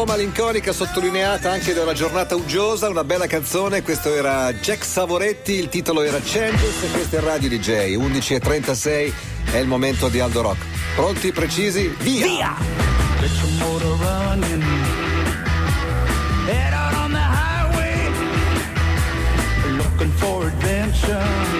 po' malinconica, sottolineata anche da giornata uggiosa, una bella canzone. Questo era Jack Savoretti, il titolo era Changes e questo è Radio DJ. 11.36 è il momento di Aldo Rock. Pronti, precisi? Via! Via! Looking for adventure.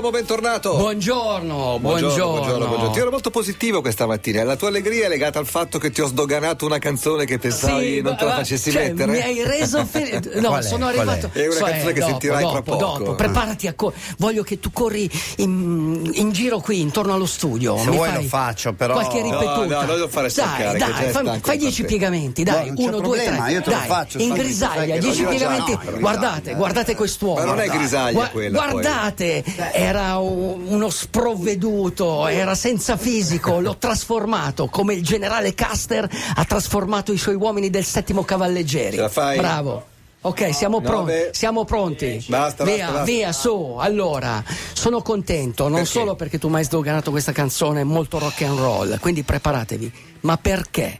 Buongiorno uomo, bentornato. Buongiorno, buongiorno. buongiorno, buongiorno. Ti ero molto positivo questa mattina. La tua allegria è legata al fatto che ti ho sdoganato una canzone che pensavi Sì, non te la facessi cioè, mettere. Mi hai reso felice. No, è? sono è? arrivato. È una so, canzone eh, che dopo, sentirai tra dopo, poco. Dopo, preparati a co- Voglio che tu corri in, in giro qui intorno allo studio. Se Mi vuoi lo faccio, però- Qualche No, ripetuta. no, non lo fare Dai, staccare, dai, è fai, fai di 10 partire. piegamenti, No, dai, uno, due, problema, tre. io te lo dai, faccio, in grisaglia, sai che 10 lo dico già, piegamenti. no, guardate, dai, guardate quest'uomo. Ma non è grisaglia quella. Guardate, era un- uno sprovveduto, era senza fisico, l'ho trasformato come il generale Custer ha trasformato i suoi uomini del settimo cavalleggeri. Ce la fai? Bravo. Ok, siamo pronti. Siamo pronti. Basta, via, basta, basta. via, su. Allora, sono contento non Perché? solo perché tu mi hai sdoganato questa canzone molto rock and roll, quindi preparatevi, ma perché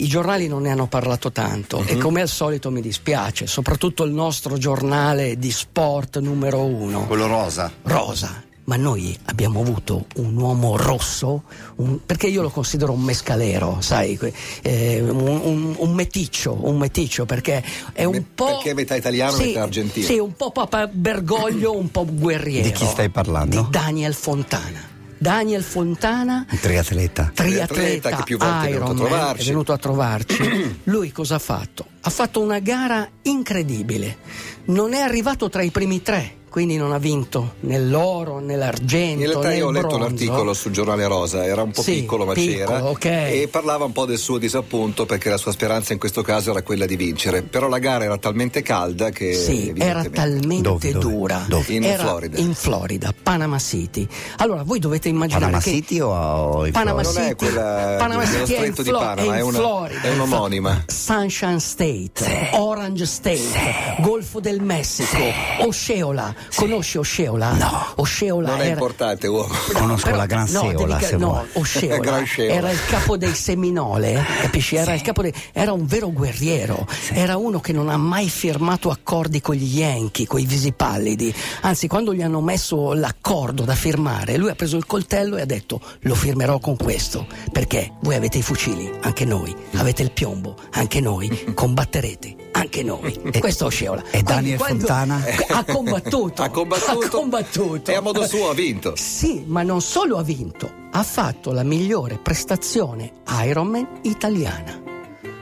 i giornali non ne hanno parlato tanto Mhm. e come al solito mi dispiace, soprattutto il nostro giornale di sport numero uno. Quello rosa. Rosa. Ma noi abbiamo avuto un uomo rosso, un- perché io lo considero un mescalero, sai, eh, un, un- un meticcio, un meticcio, perché è un Me- po'. perché metà italiano e Sì, metà argentino. Sì, un po' Papa Bergoglio, un po' guerriero. Di chi stai parlando? Di Daniel Fontana. Daniel Fontana triatleta. triatleta che più volte è venuto a trovarci. è venuto a trovarci. Lui cosa ha fatto? Ha fatto una gara incredibile. Non è arrivato tra i primi tre, quindi non ha vinto né l'oro né l'argento. In realtà io ho letto bronzo. l'articolo sul giornale Rosa, era un po' Sì, piccolo ma piccolo, c'era ok. e parlava un po' del suo disappunto perché la sua speranza in questo caso era quella di vincere, però la gara era talmente calda che Sì, era talmente Dove, dove? dura. Dove? In Era Florida. In Florida, Panama City. Allora, voi dovete immaginare Panama che City o, in Panama Florida? Non è City, quella Panama dello City è in, stretto di Flo- Panama, è una- Florida. è un'omonima. Sunshine State, Orange State, Golfo del Messico, Osceola. Conosci Osceola? No. Osceola Non è era... importante uomo. Conosco Però- la Gran no, Seola, devi se no, vuoi. Osceola era il capo dei Seminole, capisci? Era il capo dei, era un vero guerriero, era uno che non ha mai firmato accordi con gli Yankee, con i visipallidi. Anzi, quando gli hanno messo l'accordo da firmare, lui ha preso il coltello e ha detto: Lo firmerò con questo. Perché voi avete i fucili, anche noi, avete il piombo, anche noi, combatterete. Anche noi, questo è Osceola. e Quindi Daniel quando- Fontana? ha combattuto, Ha combattuto. ha combattuto. E a modo suo ha vinto. Sì, ma non solo ha vinto, ha fatto la migliore prestazione Ironman italiana.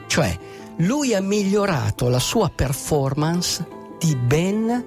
Cioè, lui ha migliorato la sua performance di ben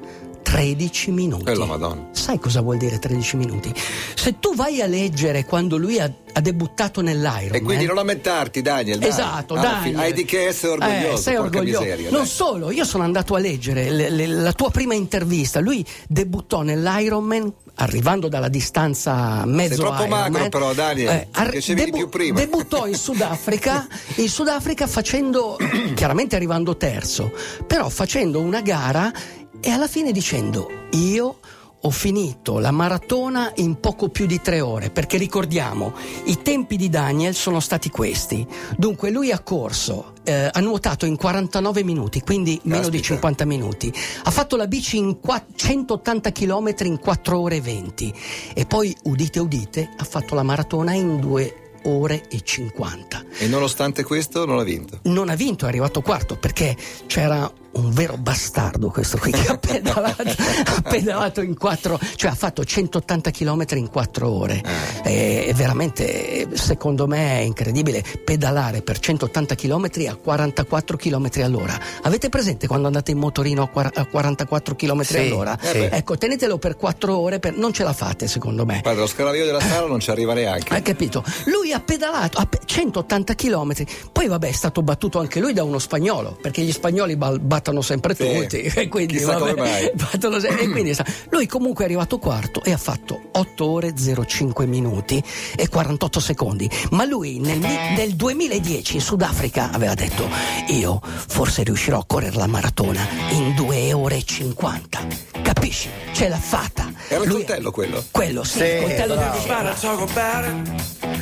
13 minuti. E la Madonna. Sai cosa vuol dire 13 minuti? Se tu vai a leggere quando lui ha, ha debuttato nell'Ironman E quindi non lamentarti, Daniel. dai. Esatto, Ah, Daniel. Hai di che essere orgoglioso. Eh, sei orgoglioso. miseria, non dai. solo, io sono andato a leggere le- le- la tua prima intervista. Lui debuttò nell'Ironman arrivando dalla distanza mezzo Sei troppo Ironman. magro però, Daniel. Piacevi di più prima. Debuttò in Sudafrica, in Sudafrica facendo, chiaramente arrivando terzo, però facendo una gara e alla fine dicendo io ho finito la maratona in poco più di tre ore, perché ricordiamo, i tempi di Daniel sono stati questi. Dunque lui ha corso, eh, ha nuotato in 49 minuti, quindi meno di Caspita. 50 minuti. Ha fatto la bici in qua- 180 km in 4 ore e 20 e poi, udite udite, ha fatto la maratona in 2 ore e 50. E nonostante questo non ha vinto. Non ha vinto, è arrivato quarto perché c'era un vero bastardo questo qui che ha pedalato, ha pedalato in quattro, cioè ha fatto 180 km in quattro ore. E, e veramente, secondo me, è incredibile pedalare per 180 km a 44 km all'ora. Avete presente quando andate in motorino a quar- a 44 km Sì, all'ora? eh beh. ecco, tenetelo per quattro ore, per- non ce la fate, secondo me. Guarda, lo scaraglio della sala non ci arriva neanche. Hai capito? Lui ha pedalato a pe- 180 km, poi vabbè è stato battuto anche lui da uno spagnolo, perché gli spagnoli bal- battono sempre Sì, tutti. E quindi, vabbè, battono se- e quindi, lui comunque è arrivato quarto e ha fatto 8 ore 05 minuti e 48 secondi. Ma lui nel, mi- nel 2010 in Sudafrica aveva detto: Io forse riuscirò a correre la maratona in 2 ore e 50. Capisci? Ce l'ha fatta. Era il Lui- coltello quello. Quello sì, Sì, il coltello del bravo. vicino.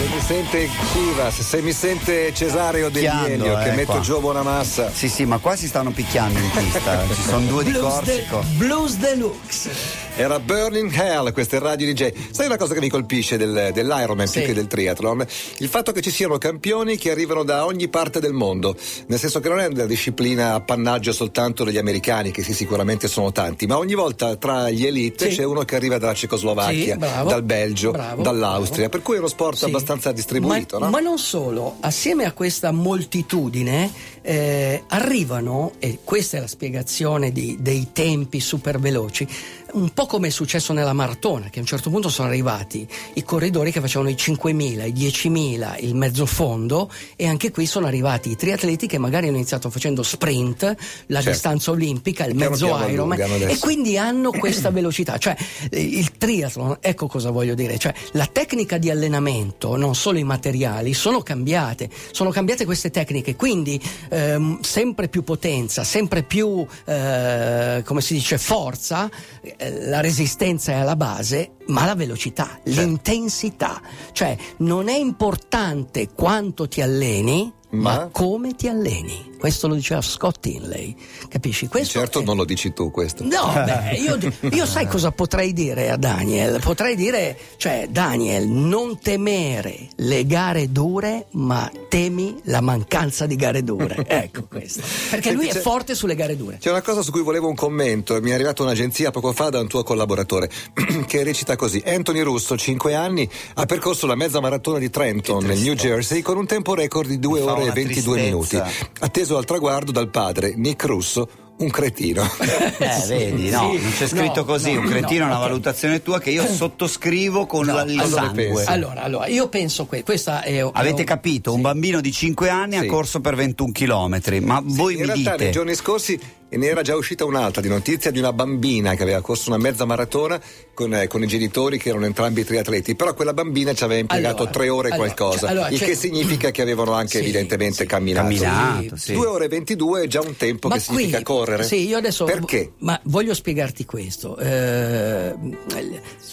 Se mi sente Chivas, se mi sente Cesario Del Picchiando, Elio che eh, metto qua. giù a buona massa. Sì, sì, ma qua si stanno picchiando in pista. Ci sono due di Blues, de- Corsico. Blues Deluxe. Era Burning Hell, questo è Radio DJ. Sai una cosa che mi colpisce del, dell'Ironman Sì. più che del triathlon? Il fatto che ci siano campioni che arrivano da ogni parte del mondo. Nel senso che non è una disciplina appannaggio soltanto degli americani, che sì, sicuramente sono tanti, ma ogni volta tra gli elite Sì. c'è uno che arriva dalla Cecoslovacchia, Sì, bravo. dal Belgio, Bravo, dall'Austria. bravo. Per cui è uno sport Sì. Abbastanza distribuito, ma, no? ma non solo, assieme a questa moltitudine eh, arrivano, e questa è la spiegazione di- dei tempi super veloci, un po' come è successo nella maratona, che a un certo punto sono arrivati i corridori che facevano i 5.000, i 10.000, il mezzo fondo e anche qui sono arrivati i triatleti che magari hanno iniziato facendo sprint, la Certo. distanza olimpica, il Piano mezzo Ironman e quindi hanno questa velocità, cioè eh, il triathlon, ecco cosa voglio dire, cioè la tecnica di allenamento, non solo i materiali, sono cambiate, sono cambiate queste tecniche, quindi ehm, sempre più potenza, sempre più, eh, come si dice, forza, la resistenza è alla base, ma la velocità, Certo. l'intensità, cioè non è importante quanto ti alleni, ma, Ma? come ti alleni. Questo lo diceva Scott Inley, capisci? Questo Certo è- non lo dici tu questo. No, beh, io, io sai cosa potrei dire a Daniel? Potrei dire, cioè, Daniel, non temere le gare dure, ma temi la mancanza di gare dure. Ecco questo. Perché lui è forte sulle gare dure. C'è una cosa su cui volevo un commento, mi è arrivata un'agenzia poco fa da un tuo collaboratore che recita così: Anthony Russo, 5 anni, ha percorso la mezza maratona di Trenton nel New Jersey con un tempo record di 2 Mi fa ore e una 22 minuti, tristezza. atteso al traguardo dal padre Nick Russo, un cretino. Eh, vedi, no, Sì. non c'è scritto No, così. no, un cretino è no, una ok. valutazione tua che io sottoscrivo con No, la- il sangue. pensi? Allora, allora, io penso che questa è. Avete è- capito? Un bambino di 5 anni Sì. ha corso per 21 km, ma voi In mi realtà dite nei giorni scorsi ne era già uscita un'altra di notizia di una bambina che aveva corso una mezza maratona con, eh, con i genitori che erano entrambi triatleti, però quella bambina ci aveva impiegato Allora, tre ore e allora, qualcosa, cioè, allora, il c'è- che significa che avevano anche Sì, evidentemente sì. camminato. camminato, sì. 2 ore e 22 è già un tempo Ma che significa qui- correre. Sì, io adesso. Perché? Ma voglio spiegarti questo. Eh,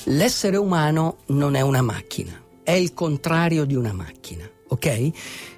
l'essere umano non è una macchina, è il contrario di una macchina, ok?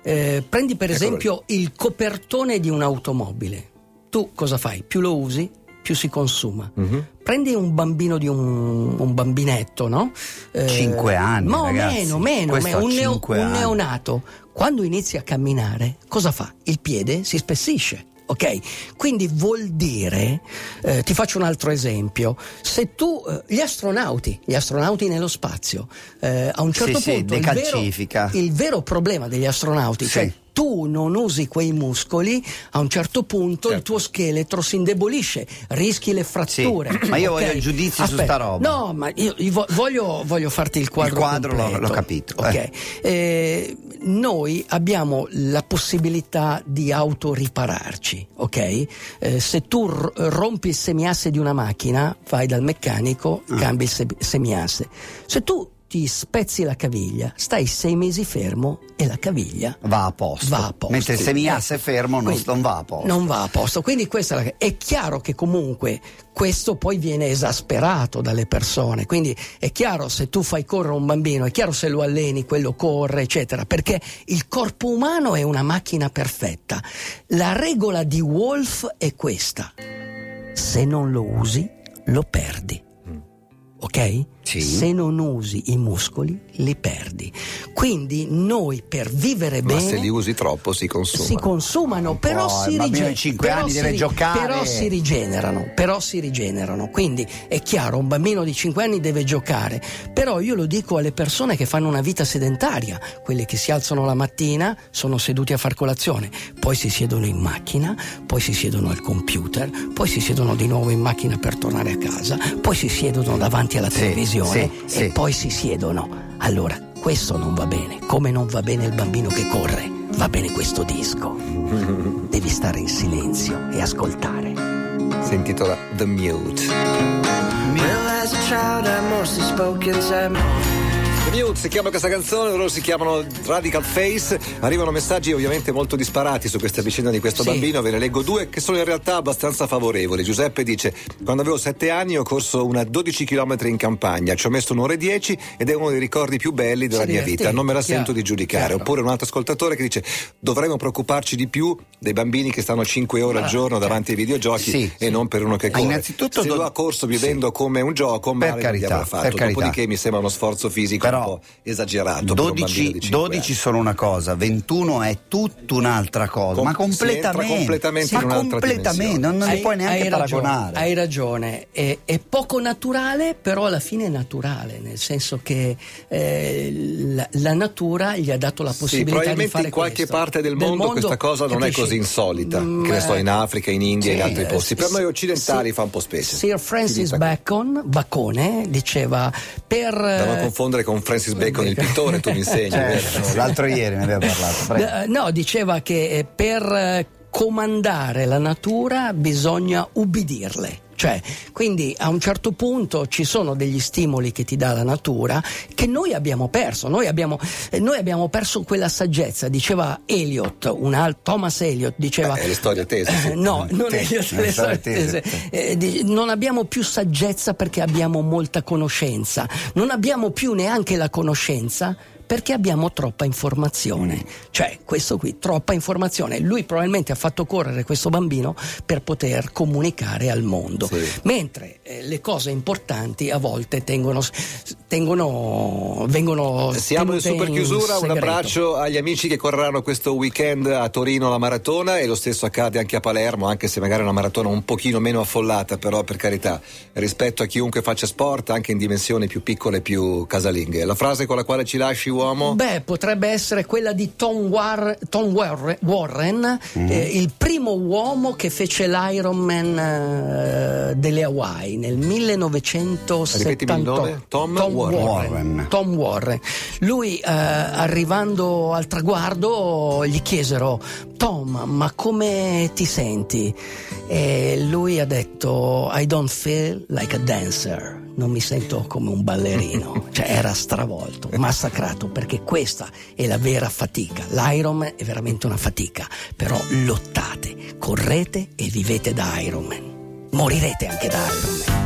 Eh, prendi per Eccolo esempio il copertone di un'automobile. Tu cosa fai? Più lo usi, più si consuma. Mhm. Prendi un bambino di un, un bambinetto, no? Eh, Cinque anni, No, ragazzi. meno, meno, meno. Un, neo- un neonato. Quando inizia a camminare, cosa fa? Il piede si spessisce. Ok? Quindi vuol dire, eh, ti faccio un altro esempio, se tu, eh, gli astronauti, gli astronauti nello spazio, eh, a un certo Sì, sì, punto il vero, il vero problema degli astronauti, Sì. cioè tu non usi quei muscoli, a un certo punto il Certo. tuo scheletro si indebolisce, rischi le fratture. ma io ok? voglio il giudizio su Aspetta, sta roba. No, ma io, io vo- voglio, voglio farti il quadro. Il quadro l'ho- l'ho capito, Ok. eh. Eh, noi abbiamo la possibilità di autoripararci, ok? Eh, se tu r- rompi il semiasse di una macchina, vai dal meccanico, Ah. cambi il se- semiasse. Se tu ti spezzi la caviglia, stai sei mesi fermo e la caviglia va a posto. va a posto. Mentre se mi asse fermo non, quindi non va a posto. Non va a posto. Quindi questa è, la... è chiaro che comunque questo poi viene esasperato dalle persone. Quindi è chiaro se tu fai correre un bambino, è chiaro se lo alleni, quello corre, eccetera, perché il corpo umano è una macchina perfetta. La regola di Wolf è questa. Se non lo usi, lo perdi. Ok? Sì. Se non usi i muscoli, li perdi. Quindi noi per vivere Ma bene se li usi troppo si consumano. si consumano, però po', si il bambino rige- di cinque però anni si. Però si rigenerano, però si rigenerano. Quindi è chiaro, un bambino di 5 anni deve giocare. Però io lo dico alle persone che fanno una vita sedentaria, quelle che si alzano la mattina, sono seduti a far colazione, poi si siedono in macchina, poi si siedono al computer, poi si siedono di nuovo in macchina per tornare a casa, poi si siedono davanti alla Sì, televisione sì, sì. e poi si siedono. Allora, questo non va bene, come non va bene il bambino che corre. va bene questo disco. Devi stare in silenzio e ascoltare. Si intitola The Mute. Well, as a child, I mostly spoke inside my Mute si chiama questa canzone, loro si chiamano Radical Face. Arrivano messaggi ovviamente molto disparati su questa vicenda di questo Sì. bambino, ve ne leggo due che sono in realtà abbastanza favorevoli. Giuseppe dice: Quando avevo sette anni ho corso una 12 km in campagna, ci ho messo un'ora e 10 ed è uno dei ricordi più belli della Si mia vita. Non me la sento di giudicare. chiaro. Oppure un altro ascoltatore che dice: Dovremmo preoccuparci di più dei bambini che stanno 5 ore al Ah, giorno davanti ai videogiochi Sì, e sì. non per uno che Ah, corre. innanzitutto Se do- lo ha corso vivendo come un gioco, Per male carità, fatto. per carità. Dopodiché mi sembra uno sforzo fisico Però po' esagerato. per un bambino 12, di cinque 12 anni. sono una cosa, 21 è tutta un'altra cosa, Com- ma completamente. completamente ma in un'altra completamente, dimensione. non, non li puoi neanche hai ragione, paragonare. Hai ragione, è, è poco naturale, però alla fine è naturale, nel senso che eh, la, la natura gli ha dato la Sì, possibilità di probabilmente fare in qualche questo. parte del mondo, questa cosa non è così insolita. Mm, che ne eh, in Africa, in India e in sì, altri eh, posti. Per sì, noi occidentali sì. fa un po' specie. Sir Francis. Bacon, Bacone diceva per Da non eh, confondere con Francis Bacon, il pittore, tu mi insegni. Certo, vero? l'altro ieri ne abbiamo parlato. prego. No, diceva che eh, per eh, comandare la natura bisogna ubbidirle. Cioè, quindi a un certo punto ci sono degli stimoli che ti dà la natura che noi abbiamo perso. Noi abbiamo, eh, noi abbiamo perso quella saggezza. Diceva Eliot, un altro, Thomas Eliot, diceva. Beh, è le storie tese, sì. No, non Te- Eliot, le le storie tese. tese. Eh, di- non abbiamo più saggezza perché abbiamo molta conoscenza. Non abbiamo più neanche la conoscenza perché abbiamo troppa informazione. Cioè, questo qui, troppa informazione. Lui probabilmente ha fatto correre questo bambino per poter comunicare al mondo. Sì. Mentre eh, le cose importanti a volte tengono, tengono, vengono Siamo in super chiusura, un abbraccio agli amici che correranno questo weekend a Torino la maratona e lo stesso accade anche a Palermo, anche se magari è una maratona un pochino meno affollata, però per carità, rispetto a chiunque faccia sport, anche in dimensioni più piccole e più casalinghe. La frase con la quale ci lasci uomo? Beh, potrebbe essere quella di Tom, War- Tom Warre- Warren, Mm-hmm. eh, il primo uomo che fece l'Ironman eh, delle Hawaii nel 1978. Ripetimi il nome? Tom Warren. Warren. Tom Warren. Lui, eh, arrivando al traguardo, gli chiesero: Tom, ma come ti senti? E lui ha detto: I don't feel like a dancer. Non mi sento come un ballerino. Cioè, era stravolto, massacrato, perché questa è la vera fatica. L'Ironman è veramente una fatica. Però lottate, correte e vivete da Ironman. Morirete anche da Ironman.